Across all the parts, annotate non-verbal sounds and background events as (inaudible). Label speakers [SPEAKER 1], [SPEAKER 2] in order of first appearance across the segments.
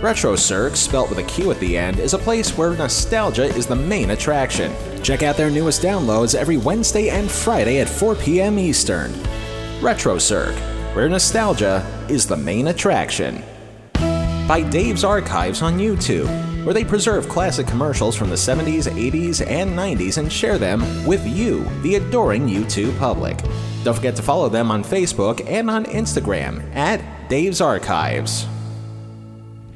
[SPEAKER 1] RetroCirq, spelt with a Q at the end, is a place where nostalgia is the main attraction. Check out their newest downloads every Wednesday and Friday at 4 p.m. Eastern. RetroCirq, where nostalgia is the main attraction. By Dave's Archives on YouTube, where they preserve classic commercials from the 70s, 80s, and 90s and share them with you, the adoring YouTube public. Don't forget to follow them on Facebook and on Instagram at Dave's Archives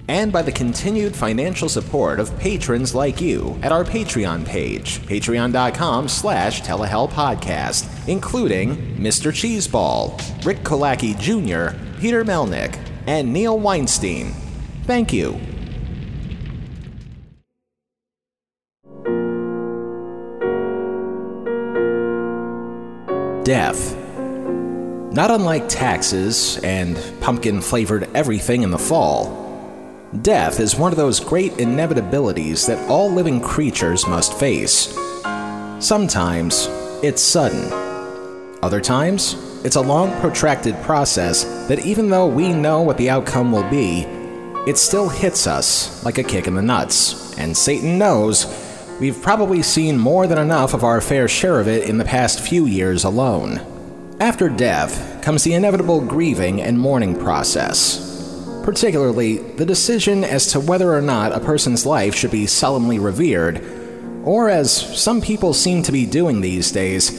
[SPEAKER 1] and by the continued financial support of patrons like you at our Patreon page, patreon.com slash telehellpodcast, including Mr. Cheeseball, Rick Kolacki Jr., Peter Melnick, and Neil Weinstein. Thank you. Death. Not unlike taxes and pumpkin flavored everything in the fall, Death is one of those great inevitabilities that all living creatures must face. Sometimes it's sudden. Other times, it's a long, protracted process that even though we know what the outcome will be, it still hits us like a kick in the nuts. And Satan knows we've probably seen more than enough of our fair share of it in the past few years alone. After death comes the inevitable grieving and mourning process, particularly the decision as to whether or not a person's life should be solemnly revered, or as some people seem to be doing these days,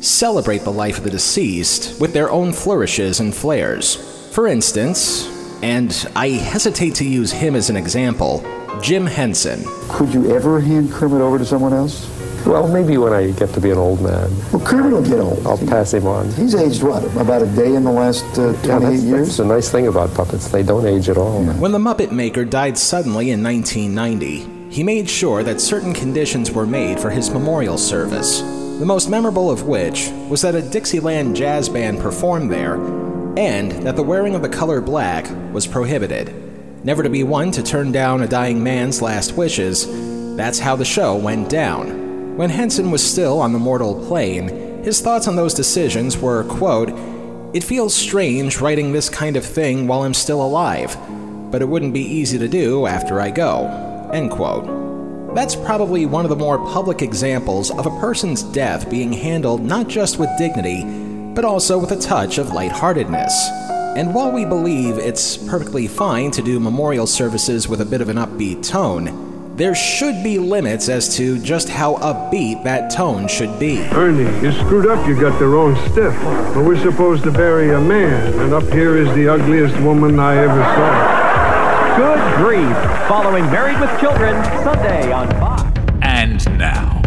[SPEAKER 1] celebrate the life of the deceased with their own flourishes and flares. For instance, and I hesitate to use him as an example, Jim Henson.
[SPEAKER 2] Could you ever hand Kermit over to someone else?
[SPEAKER 3] Well, maybe when I get to be an old man.
[SPEAKER 2] Well, Kermit will get old.
[SPEAKER 3] I'll pass him on.
[SPEAKER 2] He's aged what? About a day in the last uh, 28
[SPEAKER 3] yeah, that's,
[SPEAKER 2] years?
[SPEAKER 3] That's the nice thing about puppets. They don't age at all.
[SPEAKER 1] Yeah. When the Muppet Maker died suddenly in 1990, he made sure that certain conditions were made for his memorial service. The most memorable of which was that a Dixieland jazz band performed there, and that the wearing of the color black was prohibited. Never to be one to turn down a dying man's last wishes, that's how the show went down. When Henson was still on the mortal plane, his thoughts on those decisions were, quote, It feels strange writing this kind of thing while I'm still alive, but it wouldn't be easy to do after I go, end quote. That's probably one of the more public examples of a person's death being handled not just with dignity, but also with a touch of lightheartedness. And while we believe it's perfectly fine to do memorial services with a bit of an upbeat tone, there should be limits as to just how upbeat that tone should be.
[SPEAKER 4] Ernie, you screwed up. You got the wrong stiff. But we're supposed to bury a man, and up here is the ugliest woman I ever saw.
[SPEAKER 5] Good grief. Following Married with Children, Sunday on Fox.
[SPEAKER 6] And now.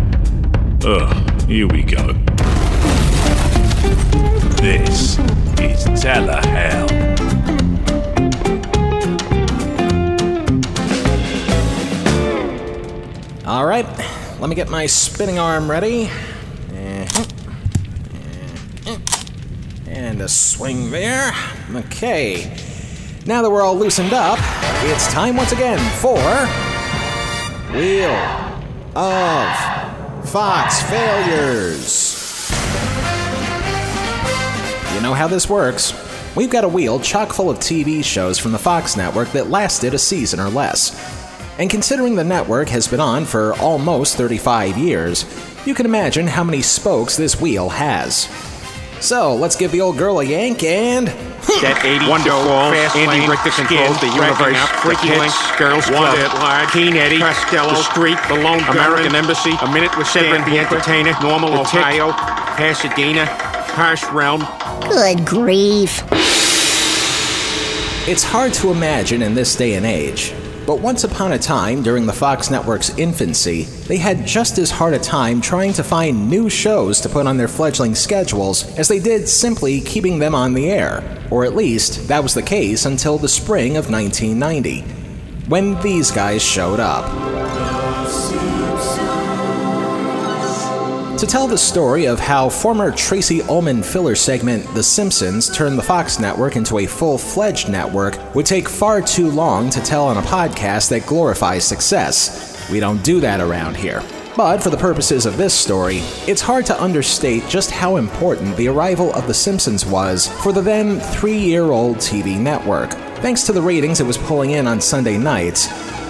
[SPEAKER 6] Ugh, here we go. This is Telehell.
[SPEAKER 1] All right, let me get my spinning arm ready. And a swing there. Okay. Now that we're all loosened up, it's time once again for Wheel of Fox Failures. You know how this works. We've got a wheel chock full of TV shows from the Fox network that lasted a season or less. And considering the network has been on for almost 35 years, you can imagine how many spokes this wheel has. So let's give the old girl a yank and. (laughs)
[SPEAKER 7] That 80 Wonderful, Fast Andy Lane, Richter controls the universe, up, Freaky Link, Girls Club, at Large, Keen Eddie, Costello, The Street, The Lone American Gunman, Embassy, A Minute with Severin, The Entertainer, Normal, the Ohio, tick. Pasadena, Harsh Realm.
[SPEAKER 8] Good grief.
[SPEAKER 1] It's hard to imagine in this day and age but once upon a time, during the Fox network's infancy, they had just as hard a time trying to find new shows to put on their fledgling schedules as they did simply keeping them on the air. Or at least, that was the case until the spring of 1990. when these guys showed up. To tell the story of how former Tracey Ullman filler segment The Simpsons turned the Fox network into a full fledged network would take far too long to tell on a podcast that glorifies success. We don't do that around here. But for the purposes of this story, it's hard to understate just how important the arrival of The Simpsons was for the then three year old TV network. Thanks to the ratings it was pulling in on Sunday nights,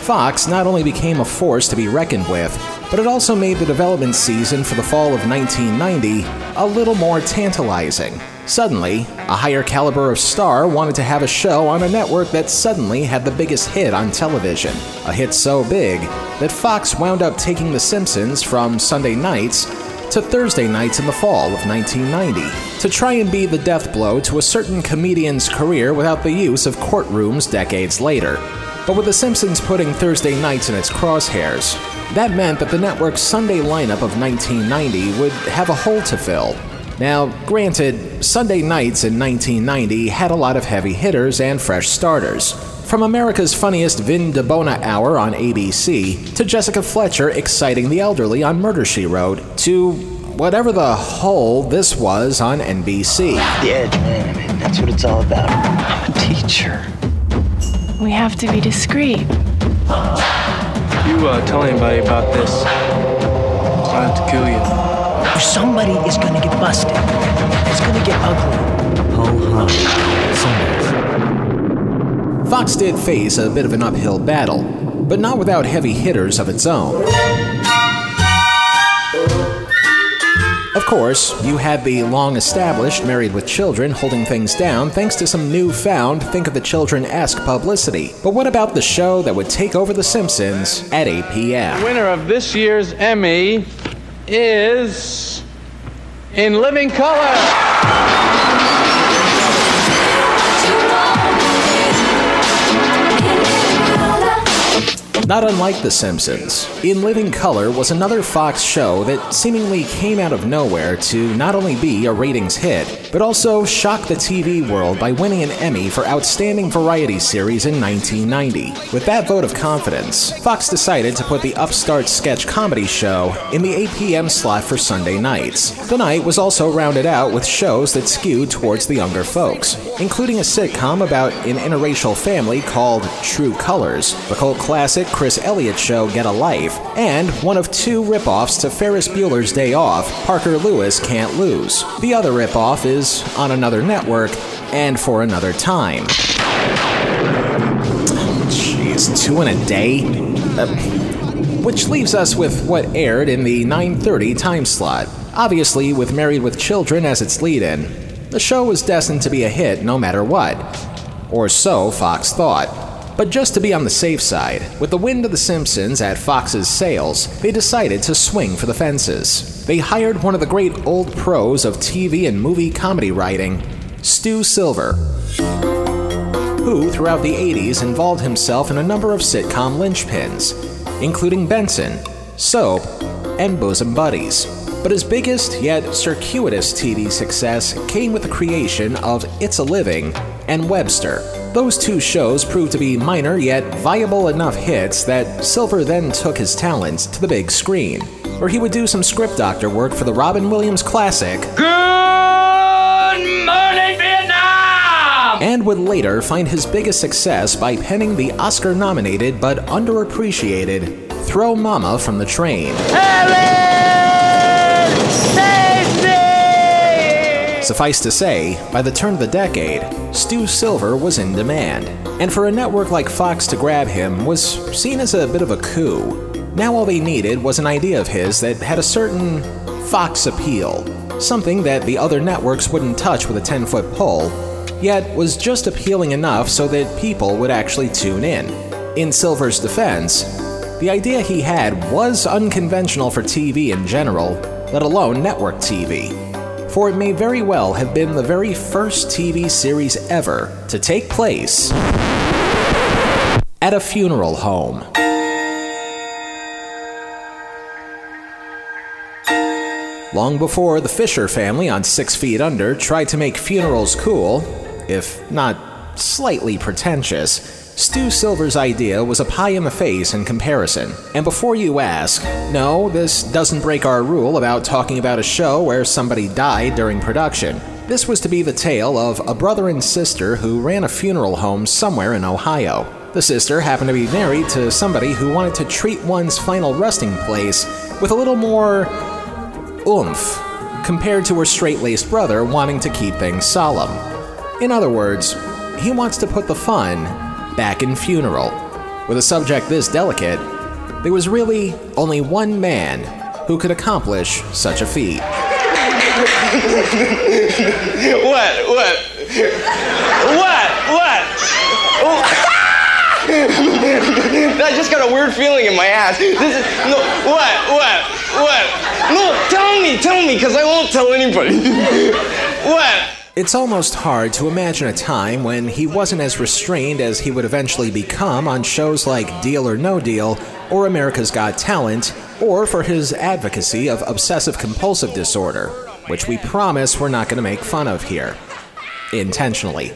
[SPEAKER 1] Fox not only became a force to be reckoned with, but it also made the development season for the fall of 1990 a little more tantalizing. Suddenly, a higher caliber of star wanted to have a show on a network that suddenly had the biggest hit on television. A hit so big that Fox wound up taking The Simpsons from Sunday nights to Thursday nights in the fall of 1990 to try and be the death blow to a certain comedian's career without the use of courtrooms decades later. But with The Simpsons putting Thursday nights in its crosshairs, that meant that the network's Sunday lineup of 1990 would have a hole to fill. Now, granted, Sunday nights in 1990 had a lot of heavy hitters and fresh starters. From America's funniest Vin Di Bona hour on ABC, to Jessica Fletcher exciting the elderly on Murder She Wrote, to whatever the hole this was on NBC.
[SPEAKER 9] The edge, man. I mean, that's what it's all about. I'm a teacher.
[SPEAKER 10] We have to be discreet. Uh-huh.
[SPEAKER 11] You uh, tell anybody about this, I'll have to kill you.
[SPEAKER 9] Somebody is gonna get busted. It's gonna get ugly.
[SPEAKER 1] Ho hum. Fox did face a bit of an uphill battle, but not without heavy hitters of its own. Of course, you have the long established Married with Children holding things down thanks to some newfound Think of the Children esque publicity. But what about the show that would take over The Simpsons at 8 p.m.?
[SPEAKER 11] The winner of this year's Emmy is. In Living Color!
[SPEAKER 1] Not unlike The Simpsons, In Living Color was another Fox show that seemingly came out of nowhere to not only be a ratings hit, but also shock the TV world by winning an Emmy for Outstanding Variety Series in 1990. With that vote of confidence, Fox decided to put the upstart sketch comedy show in the 8 p.m. slot for Sunday nights. The night was also rounded out with shows that skewed towards the younger folks, including a sitcom about an interracial family called True Colors, the cult classic Chris Elliott show Get a Life, and one of two ripoffs to Ferris Bueller's Day Off, Parker Lewis Can't Lose. The other ripoff is on another network and for another time. Jeez, two in a day? Uh, which leaves us with what aired in the 9:30 time slot. Obviously, with Married with Children as its lead-in, the show was destined to be a hit no matter what. Or so Fox thought. But just to be on the safe side, with the wind of The Simpsons at Fox's sails, they decided to swing for the fences. They hired one of the great old pros of TV and movie comedy writing, Stu Silver, who throughout the 80s involved himself in a number of sitcom linchpins, including Benson, Soap, and Bosom Buddies. But his biggest yet circuitous TV success came with the creation of It's a Living and Webster. Those two shows proved to be minor yet viable enough hits that Silver then took his talents to the big screen, where he would do some script doctor work for the Robin Williams classic.
[SPEAKER 11] Good morning, Vietnam!
[SPEAKER 1] And would later find his biggest success by penning the Oscar nominated but underappreciated Throw Mama from the Train. Suffice to say, by the turn of the decade, Stu Silver was in demand, and for a network like Fox to grab him was seen as a bit of a coup. Now all they needed was an idea of his that had a certain Fox appeal, something that the other networks wouldn't touch with a 10 foot pole, yet was just appealing enough so that people would actually tune in. In Silver's defense, the idea he had was unconventional for TV in general, let alone network TV for it may very well have been the very first TV series ever to take place at a funeral home. Long before the Fisher family on Six Feet Under tried to make funerals cool, if not slightly pretentious, Stu Silver's idea was a pie in the face in comparison. And before you ask, no, this doesn't break our rule about talking about a show where somebody died during production. This was to be the tale of a brother and sister who ran a funeral home somewhere in Ohio. The sister happened to be married to somebody who wanted to treat one's final resting place with a little more oomph compared to her straight laced brother wanting to keep things solemn. In other words, he wants to put the fun back in funeral. With a subject this delicate, there was really only one man who could accomplish such a feat.
[SPEAKER 12] what? What? What? What? Oh. (laughs) I just got a weird feeling in my ass. This is no. What? What? What? No, tell me, tell me, because I won't tell anybody. (laughs) what?
[SPEAKER 1] It's almost hard to imagine a time when he wasn't as restrained as he would eventually become on shows like Deal or No Deal or America's Got Talent, or for his advocacy of obsessive compulsive disorder, which we promise we're not going to make fun of here. Intentionally.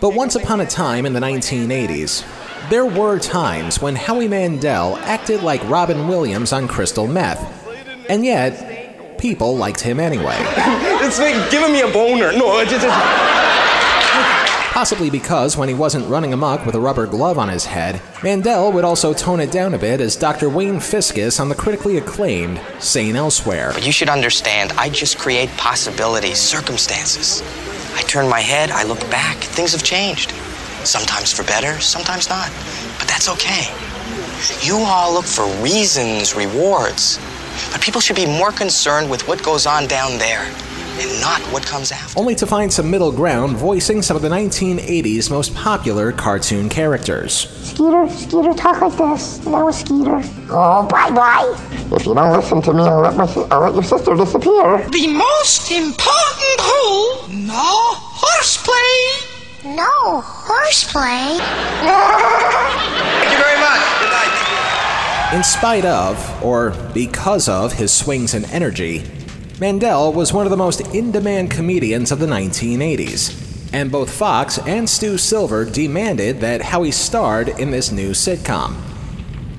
[SPEAKER 1] But once upon a time in the 1980s, there were times when Howie Mandel acted like Robin Williams on crystal meth. And yet, people liked him anyway. (laughs)
[SPEAKER 12] it's like giving me a boner. No, it's just.
[SPEAKER 1] Possibly because when he wasn't running amok with a rubber glove on his head, Mandel would also tone it down a bit as Dr. Wayne Fiscus on the critically acclaimed St. Elsewhere.
[SPEAKER 13] But you should understand, I just create possibilities, circumstances. I turn my head, I look back, things have changed. Sometimes for better, sometimes not. But that's okay. You all look for reasons, rewards. But people should be more concerned with what goes on down there and not what comes after.
[SPEAKER 1] Only to find some middle ground voicing some of the 1980s most popular cartoon characters.
[SPEAKER 14] Skeeter, Skeeter, talk like this. No, Skeeter. Oh, bye bye. If you don't listen to me, I'll let, my, I'll let your sister disappear.
[SPEAKER 15] The most important rule no horseplay.
[SPEAKER 16] No horseplay. (laughs)
[SPEAKER 12] Thank you very much. Good night.
[SPEAKER 1] In spite of, or because of, his swings and energy, Mandel was one of the most in demand comedians of the 1980s, and both Fox and Stu Silver demanded that Howie starred in this new sitcom.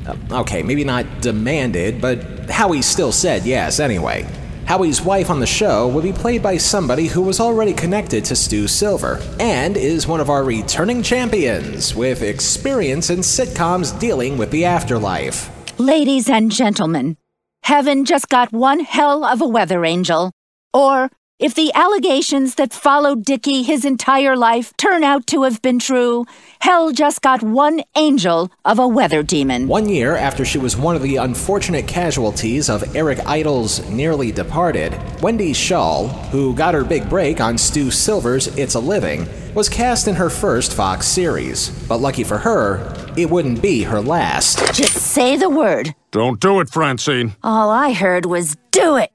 [SPEAKER 1] Uh, okay, maybe not demanded, but Howie still said yes anyway. Howie's wife on the show would be played by somebody who was already connected to Stu Silver and is one of our returning champions with experience in sitcoms dealing with the afterlife.
[SPEAKER 10] Ladies and gentlemen, heaven just got one hell of a weather angel. Or, if the allegations that followed Dickie his entire life turn out to have been true, hell just got one angel of a weather demon.
[SPEAKER 1] One year after she was one of the unfortunate casualties of Eric Idle's Nearly Departed, Wendy Schaal, who got her big break on Stu Silver's It's a Living, was cast in her first Fox series. But lucky for her, it wouldn't be her last.
[SPEAKER 10] Just say the word.
[SPEAKER 7] Don't do it, Francine.
[SPEAKER 10] All I heard was do it.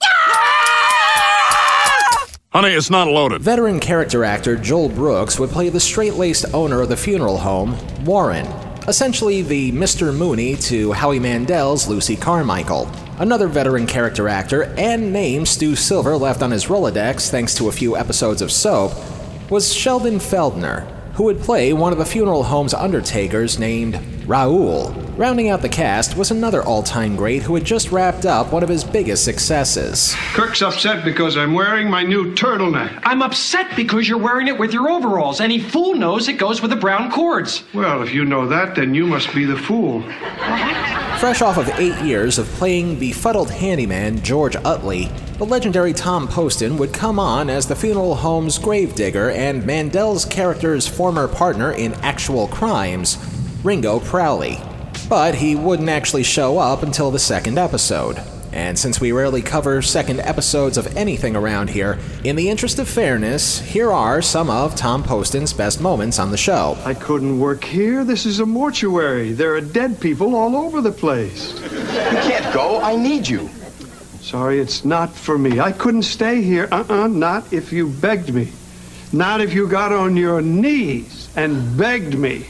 [SPEAKER 7] Honey, it's not loaded.
[SPEAKER 1] Veteran character actor Joel Brooks would play the straight laced owner of the funeral home, Warren, essentially the Mr. Mooney to Howie Mandel's Lucy Carmichael. Another veteran character actor and name Stu Silver left on his Rolodex thanks to a few episodes of soap was Sheldon Feldner, who would play one of the funeral home's undertakers named Raoul. Rounding out the cast was another all time great who had just wrapped up one of his biggest successes.
[SPEAKER 4] Kirk's upset because I'm wearing my new turtleneck.
[SPEAKER 5] I'm upset because you're wearing it with your overalls. Any fool knows it goes with the brown cords.
[SPEAKER 4] Well, if you know that, then you must be the fool.
[SPEAKER 1] Fresh off of eight years of playing befuddled handyman George Utley, the legendary Tom Poston would come on as the funeral home's gravedigger and Mandel's character's former partner in actual crimes, Ringo Prowley. But he wouldn't actually show up until the second episode. And since we rarely cover second episodes of anything around here, in the interest of fairness, here are some of Tom Poston's best moments on the show.
[SPEAKER 4] I couldn't work here. This is a mortuary. There are dead people all over the place.
[SPEAKER 12] You can't go. I need you.
[SPEAKER 4] Sorry, it's not for me. I couldn't stay here. Uh uh not if you begged me. Not if you got on your knees and begged me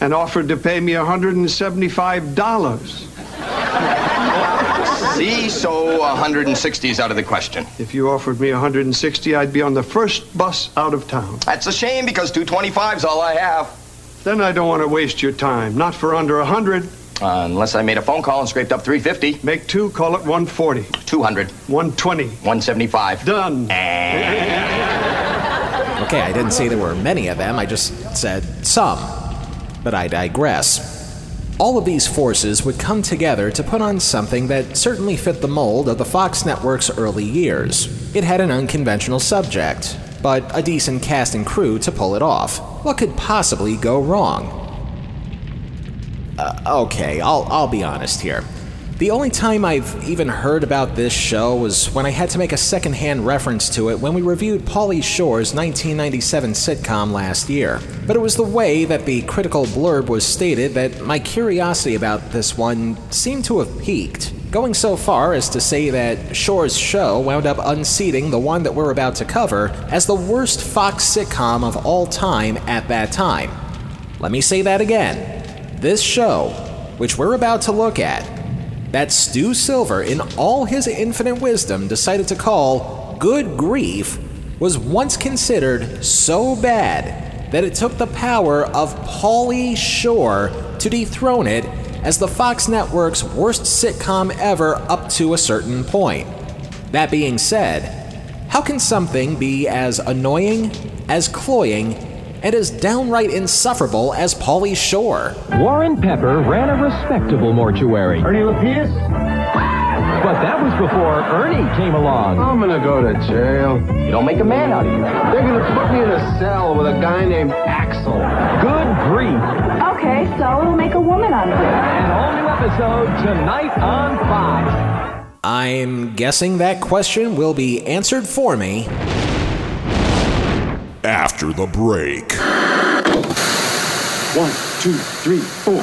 [SPEAKER 4] and offered to pay me $175.
[SPEAKER 17] See, so 160 is out of the question.
[SPEAKER 4] If you offered me 160, I'd be on the first bus out of town.
[SPEAKER 17] That's a shame because 225 is all I have.
[SPEAKER 4] Then I don't want to waste your time. Not for under 100.
[SPEAKER 17] Uh, unless I made a phone call and scraped up 350.
[SPEAKER 4] Make two, call it 140.
[SPEAKER 17] 200.
[SPEAKER 4] 120.
[SPEAKER 17] 175.
[SPEAKER 4] Done. (laughs)
[SPEAKER 1] Okay, I didn't say there were many of them, I just said some. But I digress. All of these forces would come together to put on something that certainly fit the mold of the Fox network's early years. It had an unconventional subject, but a decent cast and crew to pull it off. What could possibly go wrong? Uh, okay, I'll, I'll be honest here. The only time I've even heard about this show was when I had to make a secondhand reference to it when we reviewed Pauly Shore's 1997 sitcom last year. But it was the way that the critical blurb was stated that my curiosity about this one seemed to have peaked, going so far as to say that Shore's show wound up unseating the one that we're about to cover as the worst Fox sitcom of all time at that time. Let me say that again. This show, which we're about to look at, that Stu Silver, in all his infinite wisdom, decided to call good grief, was once considered so bad that it took the power of Pauly Shore to dethrone it as the Fox network's worst sitcom ever up to a certain point. That being said, how can something be as annoying, as cloying, and as downright insufferable as Pauly Shore.
[SPEAKER 5] Warren Pepper ran a respectable mortuary.
[SPEAKER 18] Ernie Lapidus?
[SPEAKER 5] But that was before Ernie came along.
[SPEAKER 18] I'm gonna go to jail.
[SPEAKER 17] You don't make a man out of you.
[SPEAKER 18] They're gonna put me in a cell with a guy named Axel.
[SPEAKER 5] Good grief.
[SPEAKER 10] Okay, so it'll make a woman out of you.
[SPEAKER 5] An all new episode tonight on Fox.
[SPEAKER 1] I'm guessing that question will be answered for me
[SPEAKER 6] after the break.
[SPEAKER 18] One, two, three, four.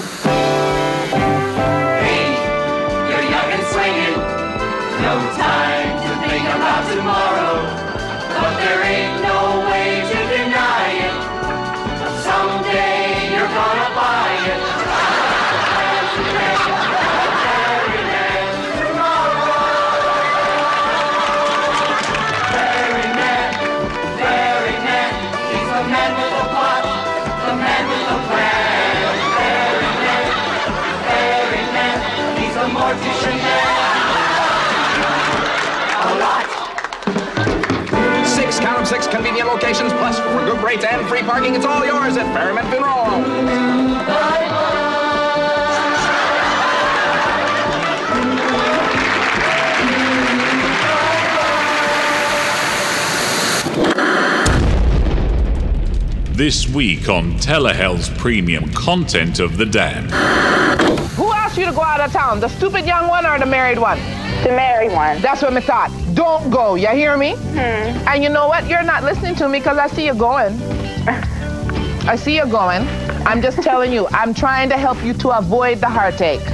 [SPEAKER 19] Hey, you're young and swinging. No time to think about tomorrow. But there ain't no way to deny it. Someday you're gonna buy it.
[SPEAKER 12] Six, count 'em, six convenient locations, plus good rates and free parking. It's all yours at Fairmont Funeral.
[SPEAKER 6] This week on Telehell's premium content of the damned.
[SPEAKER 20] Who asked you to go out of town? The stupid young one or the married one?
[SPEAKER 21] The married one.
[SPEAKER 20] That's what I thought. Don't go. You hear me?
[SPEAKER 21] Hmm.
[SPEAKER 20] And you know what? You're not listening to me because I see you going. (laughs) I see you going. I'm just telling you, I'm trying to help you to avoid the heartache.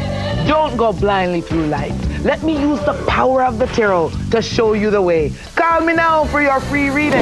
[SPEAKER 20] Don't go blindly through life. Let me use the power of the tarot to show you the way. Call me now for your free reading.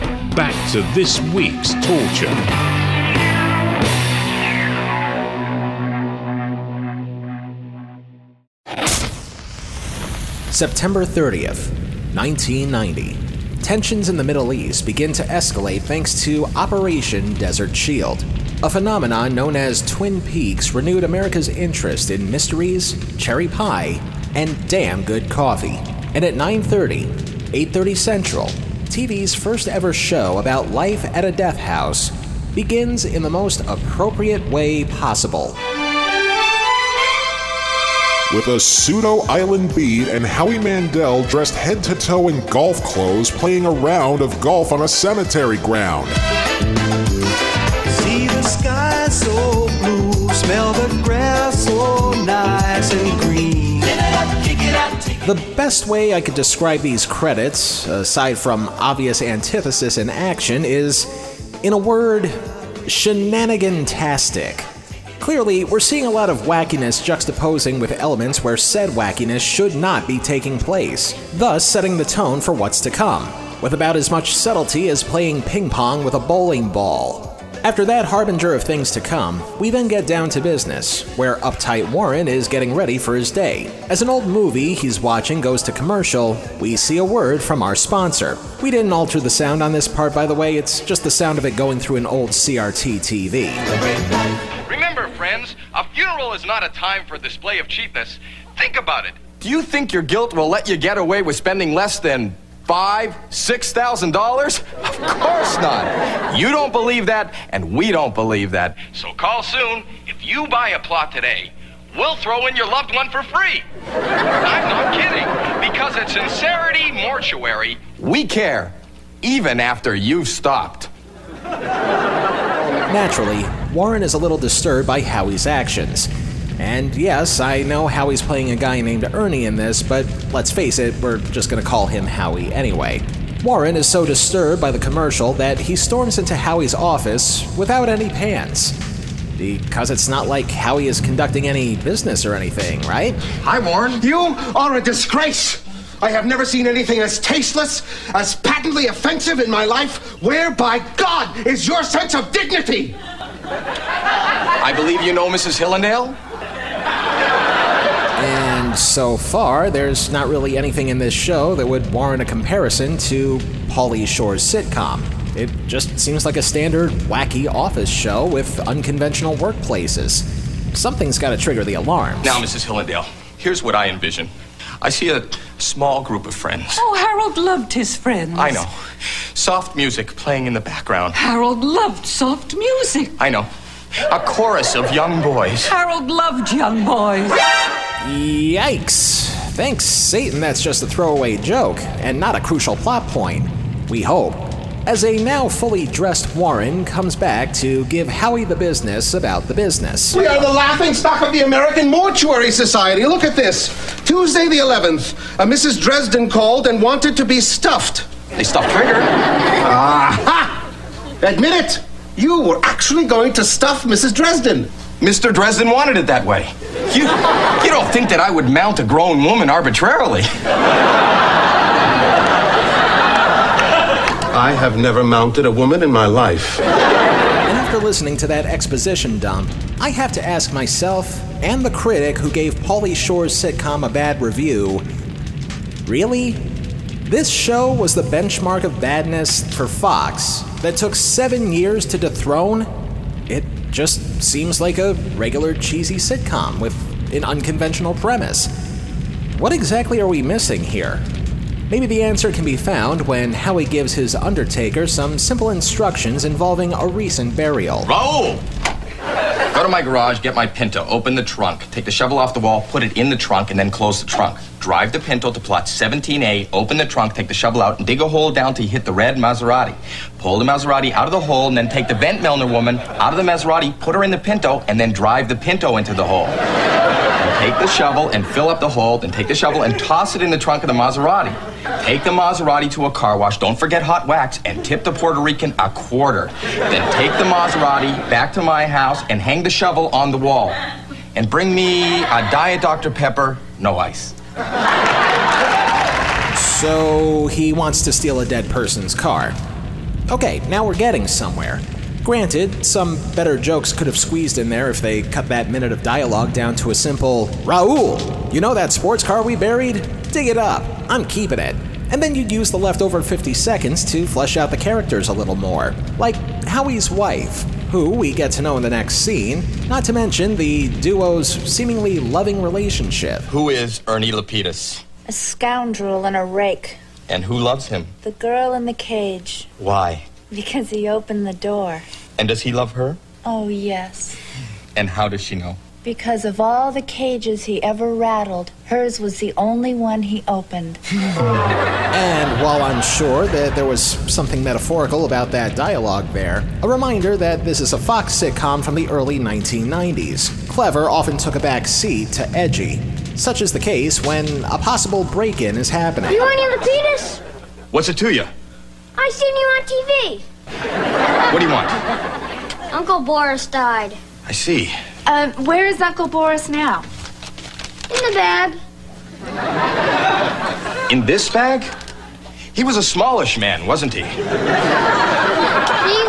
[SPEAKER 6] back to this week's torture.
[SPEAKER 1] September 30th, 1990. Tensions in the Middle East begin to escalate thanks to Operation Desert Shield. A phenomenon known as Twin Peaks renewed America's interest in mysteries, cherry pie, and damn good coffee. And at 9:30, 8:30 Central, TV's first ever show about life at a death house begins in the most appropriate way possible.
[SPEAKER 22] With a pseudo island beat and Howie Mandel dressed head to toe in golf clothes playing a round of golf on a cemetery ground.
[SPEAKER 23] See the sky so blue, smell the grass so nice and green.
[SPEAKER 1] The best way I could describe these credits, aside from obvious antithesis in action, is, in a word, shenanigan-tastic. Clearly, we're seeing a lot of wackiness juxtaposing with elements where said wackiness should not be taking place, thus setting the tone for what's to come, with about as much subtlety as playing ping pong with a bowling ball. After that harbinger of things to come, we then get down to business, where uptight Warren is getting ready for his day. As an old movie he's watching goes to commercial, we see a word from our sponsor. We didn't alter the sound on this part, by the way, it's just the sound of it going through an old CRT TV.
[SPEAKER 12] Remember, friends, a funeral is not a time for display of cheapness. Think about it. Do you think your guilt will let you get away with spending less than five, six thousand dollars? Of course not. You don't believe that, and we don't believe that. So call soon. If you buy a plot today, we'll throw in your loved one for free. I'm not kidding. Because at Sincerity Mortuary, we care, even after you've stopped.
[SPEAKER 1] Naturally, Warren is a little disturbed by Howie's actions. And yes, I know Howie's playing a guy named Ernie in this, but let's face it, we're just gonna call him Howie anyway. Warren is so disturbed by the commercial that he storms into Howie's office without any pants. Because it's not like Howie is conducting any business or anything, right?
[SPEAKER 24] Hi, Warren. You are a disgrace. I have never seen anything as tasteless, as patently offensive in my life. Where, by God, is your sense of dignity?
[SPEAKER 12] I believe you know Mrs. Hillendale?
[SPEAKER 1] And so far, there's not really anything in this show that would warrant a comparison to Pauly Shore's sitcom. It just seems like a standard wacky office show with unconventional workplaces. Something's got to trigger the alarms.
[SPEAKER 12] Now, Mrs. Hillendale, here's what I envision. I see a small group of friends.
[SPEAKER 25] Oh, Harold loved his friends.
[SPEAKER 12] I know. Soft music playing in the background.
[SPEAKER 25] Harold loved soft music.
[SPEAKER 12] I know. A chorus of young boys.
[SPEAKER 25] Harold loved young boys.
[SPEAKER 1] Yikes. Thanks, Satan, that's just a throwaway joke, and not a crucial plot point. We hope. As a now fully dressed Warren comes back to give Howie the business about the business.
[SPEAKER 24] We are the laughing stock of the American Mortuary Society. Look at this. Tuesday the 11th, a Mrs. Dresden called and wanted to be stuffed.
[SPEAKER 12] They stuffed Trigger.
[SPEAKER 24] Aha! Admit it. You were actually going to stuff Mrs. Dresden.
[SPEAKER 12] Mr. Dresden wanted it that way. You, you don't think that I would mount a grown woman arbitrarily?
[SPEAKER 24] I have never mounted a woman in my life.
[SPEAKER 1] And after listening to that exposition dump, I have to ask myself and the critic who gave Pauly Shore's sitcom a bad review really? This show was the benchmark of badness for Fox that took seven years to dethrone? It just seems like a regular cheesy sitcom with an unconventional premise. What exactly are we missing here? Maybe the answer can be found when Howie gives his undertaker some simple instructions involving a recent burial.
[SPEAKER 12] Raul! Go to my garage, get my Pinto, open the trunk, take the shovel off the wall, put it in the trunk, and then close the trunk. Drive the Pinto to plot 17A, open the trunk, take the shovel out, and dig a hole down till you hit the red Maserati. Pull the Maserati out of the hole, and then take the Vent Milner woman out of the Maserati, put her in the Pinto, and then drive the Pinto into the hole. Take the shovel and fill up the hole, then take the shovel and toss it in the trunk of the Maserati. Take the Maserati to a car wash, don't forget hot wax, and tip the Puerto Rican a quarter. Then take the Maserati back to my house and hang the shovel on the wall. And bring me a Diet Dr. Pepper, no ice.
[SPEAKER 1] So he wants to steal a dead person's car. Okay, now we're getting somewhere. Granted, some better jokes could have squeezed in there if they cut that minute of dialogue down to a simple Raul, you know that sports car we buried? Dig it up. I'm keeping it. And then you'd use the leftover 50 seconds to flesh out the characters a little more. Like Howie's wife, who we get to know in the next scene, not to mention the duo's seemingly loving relationship.
[SPEAKER 12] Who is Ernie Lapidus?
[SPEAKER 26] A scoundrel and a rake.
[SPEAKER 12] And who loves him?
[SPEAKER 26] The girl in the cage.
[SPEAKER 12] Why?
[SPEAKER 26] Because he opened the door.
[SPEAKER 12] And does he love her?
[SPEAKER 26] Oh, yes.
[SPEAKER 12] And how does she know?
[SPEAKER 26] Because of all the cages he ever rattled, hers was the only one he opened. (laughs)
[SPEAKER 1] And while I'm sure that there was something metaphorical about that dialogue there, a reminder that this is a Fox sitcom from the early 1990s. Clever often took a back seat to edgy. Such is the case when a possible break in is happening.
[SPEAKER 8] You want any of the penis?
[SPEAKER 12] What's it to you?
[SPEAKER 8] I seen you on TV.
[SPEAKER 12] What do you want?
[SPEAKER 8] Uncle Boris died.
[SPEAKER 12] I see.
[SPEAKER 26] Um, where is Uncle Boris now?
[SPEAKER 8] In the bag.
[SPEAKER 12] In this bag? He was a smallish man, wasn't he?
[SPEAKER 8] He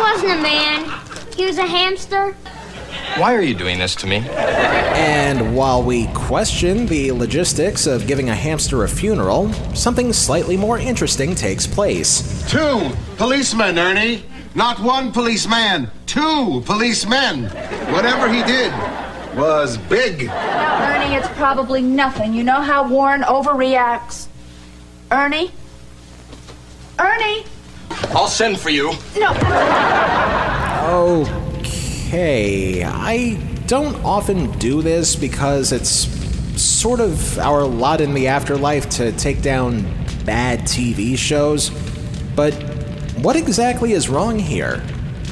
[SPEAKER 8] wasn't a man. He was a hamster.
[SPEAKER 12] Why are you doing this to me?
[SPEAKER 1] And while we question the logistics of giving a hamster a funeral, something slightly more interesting takes place.
[SPEAKER 24] Two policemen, Ernie. Not one policeman. Two policemen. Whatever he did was big.
[SPEAKER 10] Ernie, it's probably nothing. You know how Warren overreacts. Ernie? Ernie?
[SPEAKER 12] I'll send for you.
[SPEAKER 10] No.
[SPEAKER 1] Oh, Okay, I don't often do this because it's sort of our lot in the afterlife to take down bad TV shows, but what exactly is wrong here?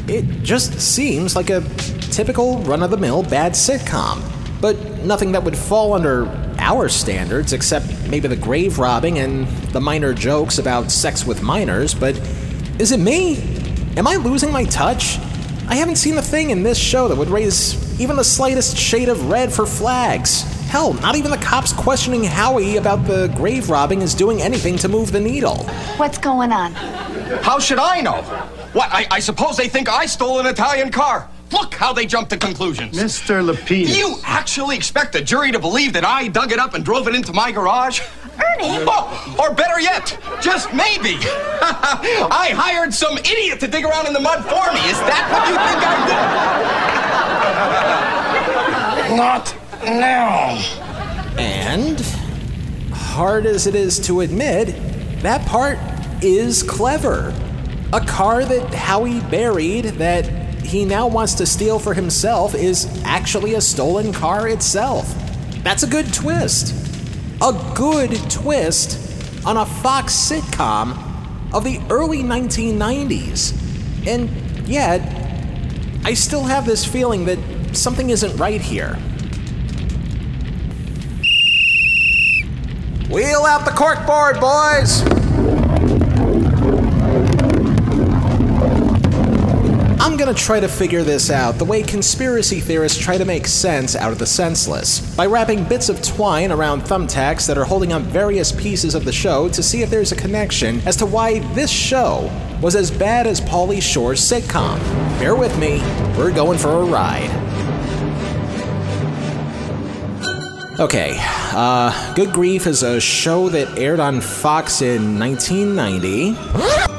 [SPEAKER 1] It just seems like a typical run of the mill bad sitcom, but nothing that would fall under our standards except maybe the grave robbing and the minor jokes about sex with minors. But is it me? Am I losing my touch? I haven't seen a thing in this show that would raise even the slightest shade of red for flags. Hell, not even the cops questioning Howie about the grave robbing is doing anything to move the needle.
[SPEAKER 10] What's going on?
[SPEAKER 12] How should I know? What, I, I suppose they think I stole an Italian car. Look how they jump to conclusions.
[SPEAKER 4] Mr. Lapidus.
[SPEAKER 12] Do you actually expect the jury to believe that I dug it up and drove it into my garage? Ernie! Oh, or better yet, just maybe. (laughs) I hired some idiot to dig around in the mud for me. Is that what you think I did? Not now.
[SPEAKER 1] And, hard as it is to admit, that part is clever. A car that Howie buried that he now wants to steal for himself is actually a stolen car itself. That's a good twist. A good twist on a Fox sitcom of the early 1990s. And yet, I still have this feeling that something isn't right here. Wheel out the corkboard, boys! Gonna try to figure this out the way conspiracy theorists try to make sense out of the senseless, by wrapping bits of twine around thumbtacks that are holding up various pieces of the show to see if there's a connection as to why this show was as bad as Pauly Shore's sitcom. Bear with me, we're going for a ride. Okay, uh, Good Grief is a show that aired on Fox in 1990.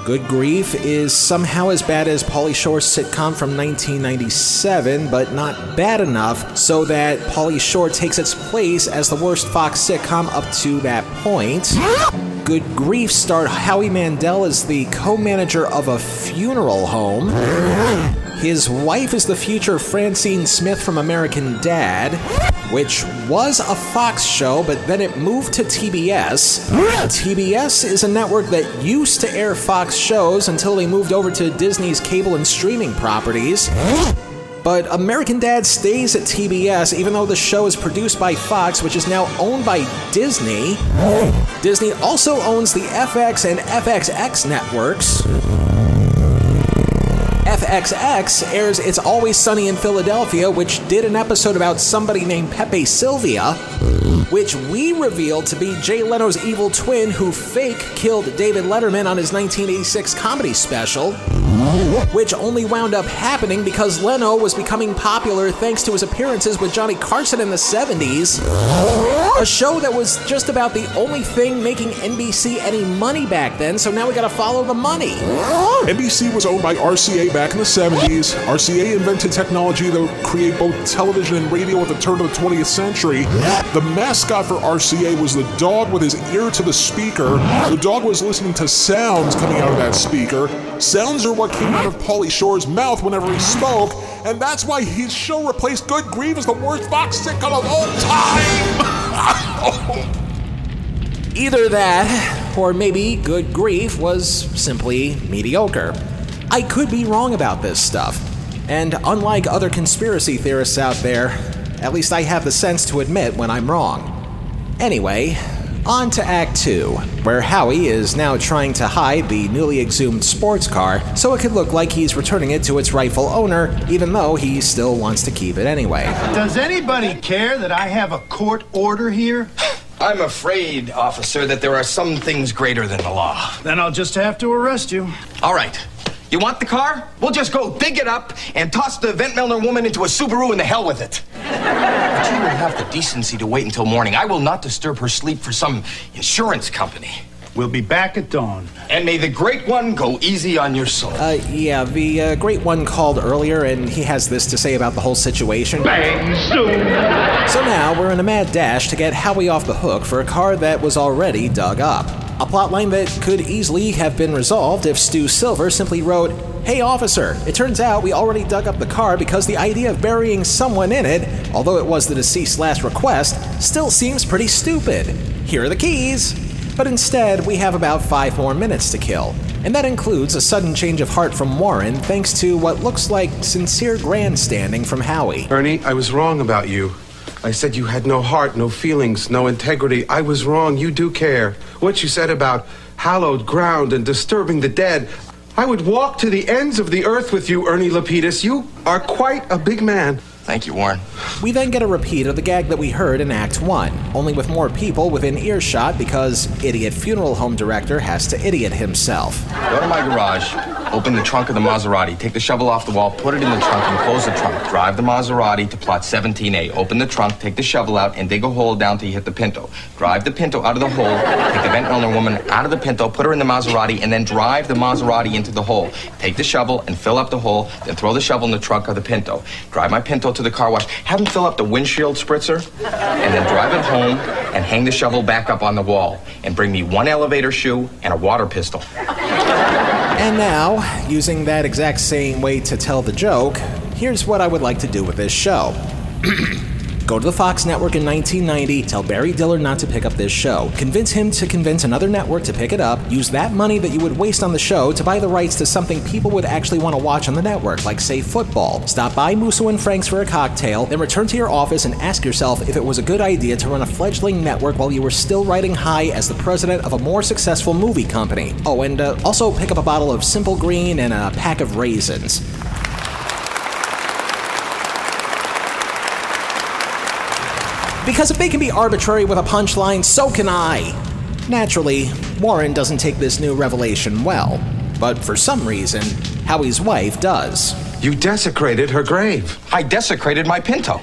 [SPEAKER 1] Good Grief is somehow as bad as Pauly Shore's sitcom from 1997, but not bad enough so that Pauly Shore takes its place as the worst Fox sitcom up to that point. Good Grief starred Howie Mandel as the co manager of a funeral home. His wife is the future Francine Smith from American Dad, which was a Fox show, but then it moved to TBS. TBS is a network that used to air Fox shows until they moved over to Disney's cable and streaming properties. But American Dad stays at TBS even though the show is produced by Fox, which is now owned by Disney. Disney also owns the FX and FXX networks. FXX airs It's Always Sunny in Philadelphia, which did an episode about somebody named Pepe Silvia, which we revealed to be Jay Leno's evil twin who fake killed David Letterman on his 1986 comedy special, which only wound up happening because Leno was becoming popular thanks to his appearances with Johnny Carson in the 70s. A show that was just about the only thing making NBC any money back then, so now we gotta follow the money.
[SPEAKER 22] NBC was owned by RCA back in the 70s. RCA invented technology that would create both television and radio at the turn of the 20th century. The mascot for RCA was the dog with his ear to the speaker. The dog was listening to sounds coming out of that speaker. Sounds are what came out of Pauly Shore's mouth whenever he spoke, and that's why his show replaced Good Grief as the worst Fox sitcom of all time. (laughs)
[SPEAKER 1] Either that, or maybe Good Grief was simply mediocre. I could be wrong about this stuff. And unlike other conspiracy theorists out there, at least I have the sense to admit when I'm wrong. Anyway, on to Act 2, where Howie is now trying to hide the newly exhumed sports car so it could look like he's returning it to its rightful owner, even though he still wants to keep it anyway.
[SPEAKER 27] Does anybody care that I have a court order here? (sighs)
[SPEAKER 12] I'm afraid, officer, that there are some things greater than the law.
[SPEAKER 27] Then I'll just have to arrest you.
[SPEAKER 12] All right. You want the car? We'll just go dig it up and toss the Vent Milner woman into a Subaru and the hell with it. But you will have the decency to wait until morning. I will not disturb her sleep for some insurance company.
[SPEAKER 27] We'll be back at dawn.
[SPEAKER 12] And may the great one go easy on your soul.
[SPEAKER 1] Uh, yeah, the uh, great one called earlier, and he has this to say about the whole situation.
[SPEAKER 27] Bang soon.
[SPEAKER 1] So now we're in a mad dash to get Howie off the hook for a car that was already dug up. A plotline that could easily have been resolved if Stu Silver simply wrote, Hey officer, it turns out we already dug up the car because the idea of burying someone in it, although it was the deceased's last request, still seems pretty stupid. Here are the keys. But instead, we have about five more minutes to kill. And that includes a sudden change of heart from Warren thanks to what looks like sincere grandstanding from Howie.
[SPEAKER 28] Ernie, I was wrong about you. I said you had no heart, no feelings, no integrity. I was wrong. You do care. What you said about hallowed ground and disturbing the dead. I would walk to the ends of the earth with you, Ernie Lapidus. You are quite a big man.
[SPEAKER 12] Thank you, Warren.
[SPEAKER 1] We then get a repeat of the gag that we heard in Act 1, only with more people within earshot because idiot funeral home director has to idiot himself.
[SPEAKER 12] Go to my garage, open the trunk of the Maserati, take the shovel off the wall, put it in the trunk, and close the trunk. Drive the Maserati to plot 17A. Open the trunk, take the shovel out, and dig a hole down till you hit the Pinto. Drive the Pinto out of the hole, take the Vent Milner woman out of the Pinto, put her in the Maserati, and then drive the Maserati into the hole. Take the shovel and fill up the hole, then throw the shovel in the trunk of the Pinto. Drive my Pinto to the car wash, have him fill up the windshield spritzer, and then drive it home and hang the shovel back up on the wall. And bring me one elevator shoe and a water pistol.
[SPEAKER 1] And now, using that exact same way to tell the joke, here's what I would like to do with this show. (clears throat) Go to the Fox network in 1990, tell Barry Diller not to pick up this show. Convince him to convince another network to pick it up. Use that money that you would waste on the show to buy the rights to something people would actually want to watch on the network, like, say, football. Stop by Musso and Frank's for a cocktail, then return to your office and ask yourself if it was a good idea to run a fledgling network while you were still riding high as the president of a more successful movie company. Oh, and uh, also pick up a bottle of Simple Green and a pack of raisins. Because if they can be arbitrary with a punchline, so can I. Naturally, Warren doesn't take this new revelation well, but for some reason, Howie's wife does.
[SPEAKER 28] You desecrated her grave.
[SPEAKER 12] I desecrated my Pinto.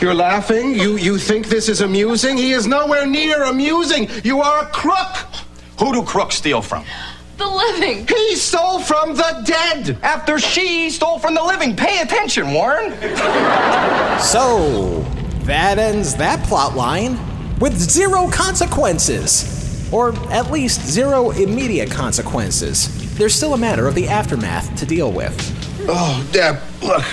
[SPEAKER 24] You're laughing? You you think this is amusing? He is nowhere near amusing. You are a crook.
[SPEAKER 12] Who do crooks steal from?
[SPEAKER 10] The living.
[SPEAKER 24] He stole from the dead.
[SPEAKER 12] After she stole from the living. Pay attention, Warren.
[SPEAKER 1] So, that ends that plot line with zero consequences. Or at least zero immediate consequences. There's still a matter of the aftermath to deal with.
[SPEAKER 28] Oh, Deb, look.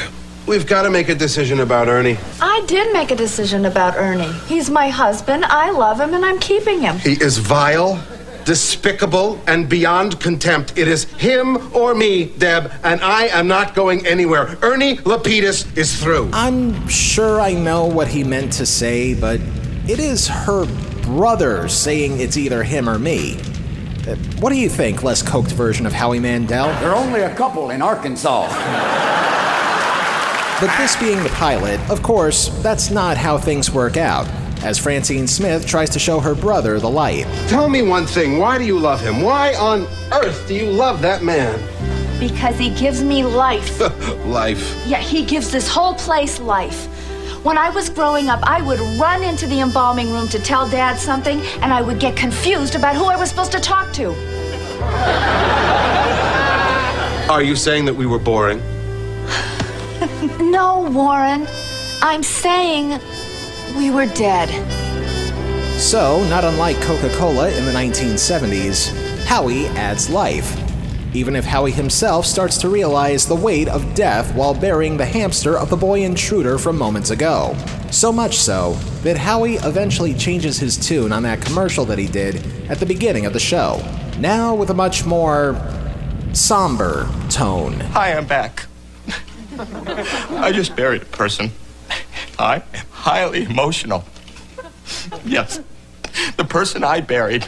[SPEAKER 28] We've got to make a decision about Ernie.
[SPEAKER 10] I did make a decision about Ernie. He's my husband. I love him and I'm keeping him.
[SPEAKER 24] He is vile, despicable, and beyond contempt. It is him or me, Deb, and I am not going anywhere. Ernie Lapidus is through.
[SPEAKER 1] I'm sure I know what he meant to say, but it is her brother saying it's either him or me. Uh, What do you think, less coked version of Howie Mandel?
[SPEAKER 29] They're only a couple in Arkansas.
[SPEAKER 1] But this being the pilot, of course, that's not how things work out, as Francine Smith tries to show her brother the light.
[SPEAKER 24] Tell me one thing. Why do you love him? Why on earth do you love that man?
[SPEAKER 10] Because he gives me life. (laughs)
[SPEAKER 24] Life.
[SPEAKER 10] Yeah, he gives this whole place life. When I was growing up, I would run into the embalming room to tell Dad something, and I would get confused about who I was supposed to talk to.
[SPEAKER 24] Are you saying that we were boring? (sighs)
[SPEAKER 10] No, Warren. I'm saying we were dead.
[SPEAKER 1] So, not unlike Coca Cola in the 1970s, Howie adds life. even if Howie himself starts to realize the weight of death while burying the hamster of the boy intruder from moments ago. So much so that Howie eventually changes his tune on that commercial that he did at the beginning of the show, now with a much more somber tone.
[SPEAKER 12] Hi, I'm back. (laughs) I just buried a person. I am highly emotional. Yes, the person I buried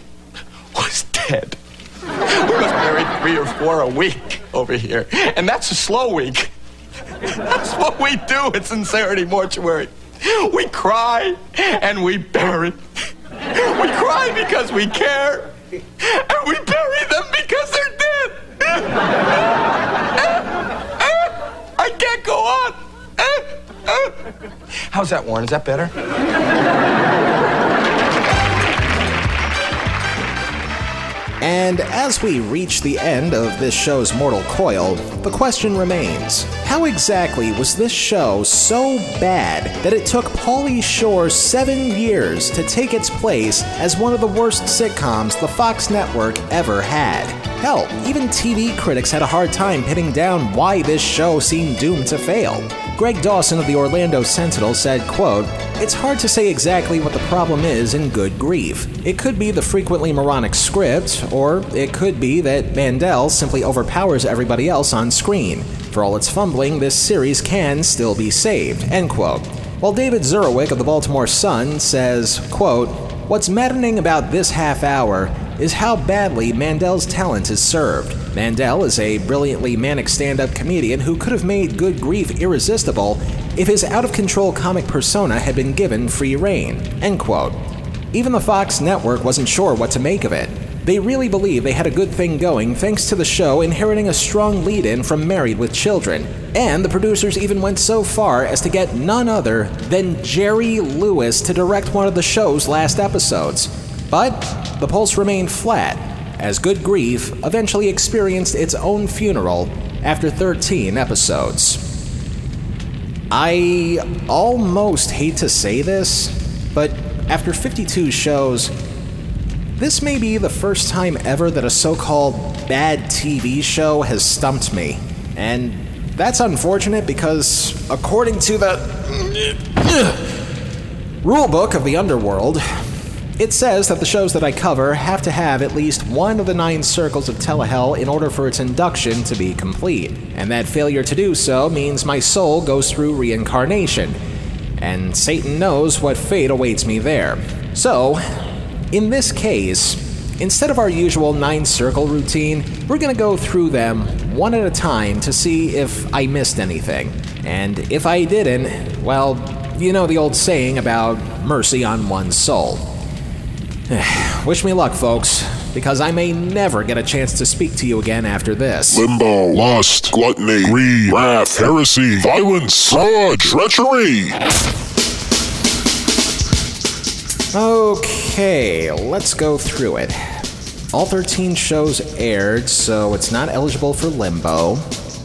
[SPEAKER 12] was dead. We must bury three or four a week over here, and that's a slow week. That's what we do at Sincerity Mortuary. We cry and we bury. We cry because we care, and we bury them because they're dead. I can't go on. How's that, Warren? Is that better?
[SPEAKER 1] And as we reach the end of this show's mortal coil, the question remains how exactly was this show so bad that it took Pauly Shore seven years to take its place as one of the worst sitcoms the Fox network ever had? Hell, even TV critics had a hard time pinning down why this show seemed doomed to fail. Greg Dawson of the Orlando Sentinel said, quote, It's hard to say exactly what the problem is in good grief. It could be the frequently moronic script, or it could be that Mandel simply overpowers everybody else on screen. For all its fumbling, this series can still be saved, end quote. While David Zurawik of the Baltimore Sun says, quote, What's maddening about this half hour is how badly Mandel's talent is served. Mandel is a brilliantly manic stand up comedian who could have made Good Grief irresistible if his out of control comic persona had been given free reign. End quote. Even the Fox network wasn't sure what to make of it. They really believe they had a good thing going thanks to the show inheriting a strong lead in from Married with Children. And the producers even went so far as to get none other than Jerry Lewis to direct one of the show's last episodes. But the pulse remained flat, as Good Grief eventually experienced its own funeral after 13 episodes. I almost hate to say this, but after 52 shows, this may be the first time ever that a so called bad TV show has stumped me. And that's unfortunate because, according to the rulebook of the underworld, it says that the shows that I cover have to have at least one of the nine circles of Telehell in order for its induction to be complete. And that failure to do so means my soul goes through reincarnation. And Satan knows what fate awaits me there. So, in this case, instead of our usual nine circle routine, we're to go through them one at a time to see if I missed anything. And if I didn't, well, you know the old saying about mercy on one's soul. (sighs) Wish me luck, folks, because I may never get a chance to speak to you again after this.
[SPEAKER 22] Limbo, lust, gluttony, greed, wrath, heresy, violence, fraud, treachery.
[SPEAKER 1] Okay, let's go through it. All 13 shows aired, so it's not eligible for limbo.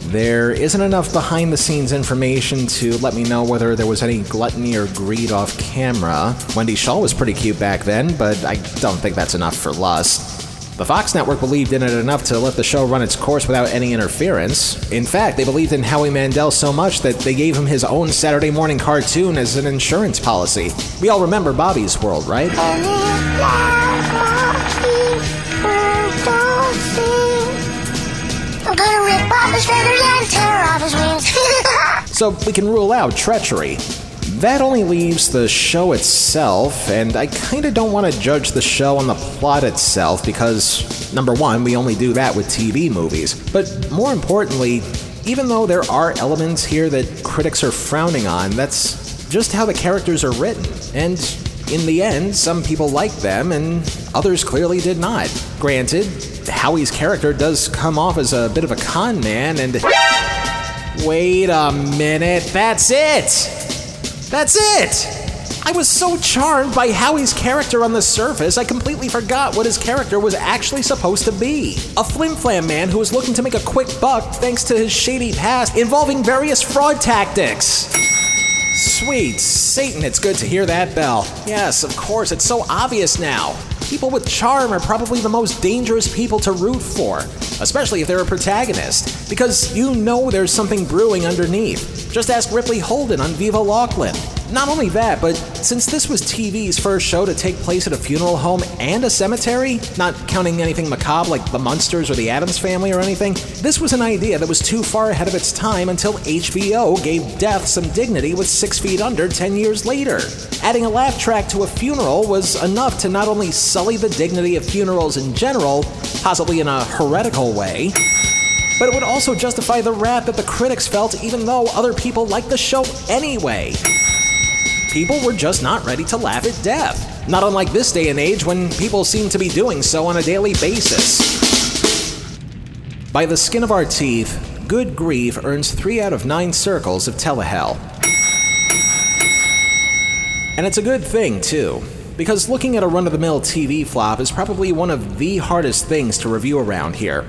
[SPEAKER 1] There isn't enough behind the scenes information to let me know whether there was any gluttony or greed off camera. Wendy Schaal was pretty cute back then, but I don't think that's enough for lust. The Fox network believed in it enough to let the show run its course without any interference. In fact, they believed in Howie Mandel so much that they gave him his own Saturday morning cartoon as an insurance policy. We all remember Bobby's World, right?
[SPEAKER 8] Oh, rip off his feathers and tear off his wings. (laughs)
[SPEAKER 1] so we can rule out treachery. That only leaves the show itself, and I kinda don't want to judge the show on the plot itself because, number one, we only do that with TV movies. But more importantly, even though there are elements here that critics are frowning on, that's just how the characters are written. And in the end, some people liked them and others clearly did not. Granted, Howie's character does come off as a bit of a con man and. Wait a minute, that's it! That's it! I was so charmed by Howie's character on the surface, I completely forgot what his character was actually supposed to be. A flim-flam man who was looking to make a quick buck thanks to his shady past involving various fraud tactics. Sweet Satan, it's good to hear that bell. Yes, of course, it's so obvious now. People with charm are probably the most dangerous people to root for. especially if they're a protagonist, because you know there's something brewing underneath. Just ask Ripley Holden on Viva Laughlin. Not only that, but since this was TV's first show to take place at a funeral home and a cemetery, not counting anything macabre like the Munsters or the Addams family or anything, this was an idea that was too far ahead of its time until HBO gave death some dignity with Six Feet Under 10 years later. Adding a laugh track to a funeral was enough to not only sully the dignity of funerals in general, possibly in a heretical way, but it would also justify the rap that the critics felt even though other people liked the show anyway people were just not ready to laugh at death. Not unlike this day and age when people seem to be doing so on a daily basis. By the skin of our teeth, Good Grief earns 3 out of 9 circles of Telehell. And it's a good thing, too, because looking at a run of the mill TV flop is probably one of the hardest things to review around here.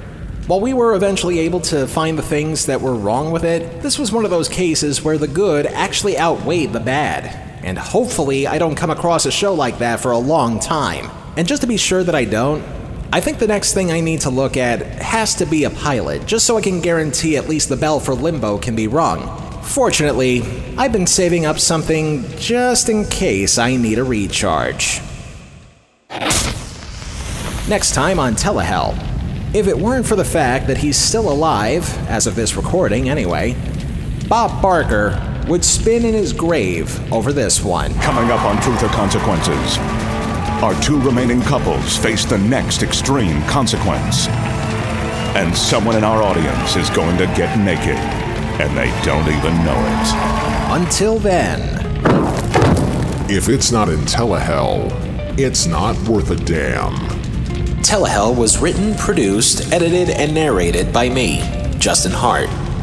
[SPEAKER 1] While we were eventually able to find the things that were wrong with it, this was one of those cases where the good actually outweighed the bad and hopefully I don't come across a show like that for a long time. And just to be sure that I don't, I think the next thing I need to look at has to be a pilot, just so I can guarantee at least the bell for Limbo can be rung. Fortunately, I've been saving up something just in case I need a recharge. Next time on Telehell. If it weren't for the fact that he's still alive, as of this recording anyway, Bob Barker would spin in his grave over this one.
[SPEAKER 30] Coming up on Truth or Consequences, our two remaining couples face the next extreme consequence. And someone in our audience is going to get naked, and they don't even know it.
[SPEAKER 1] Until then,
[SPEAKER 22] if it's not in Telehell, it's not worth a damn.
[SPEAKER 1] Telehell was written, produced, edited, and narrated by me, Justin Hart.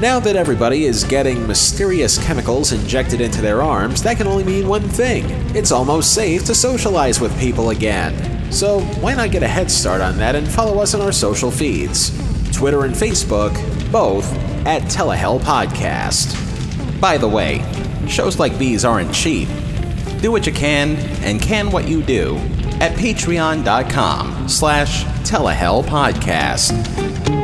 [SPEAKER 1] Now that everybody is getting mysterious chemicals injected into their arms, that can only mean one thing it's almost safe to socialize with people again. So why not get a head start on that and follow us on our social feeds Twitter and Facebook, both at Telehell Podcast. By the way, shows like these aren't cheap. Do what you can and can what you do at patreon.com slash telehell podcast.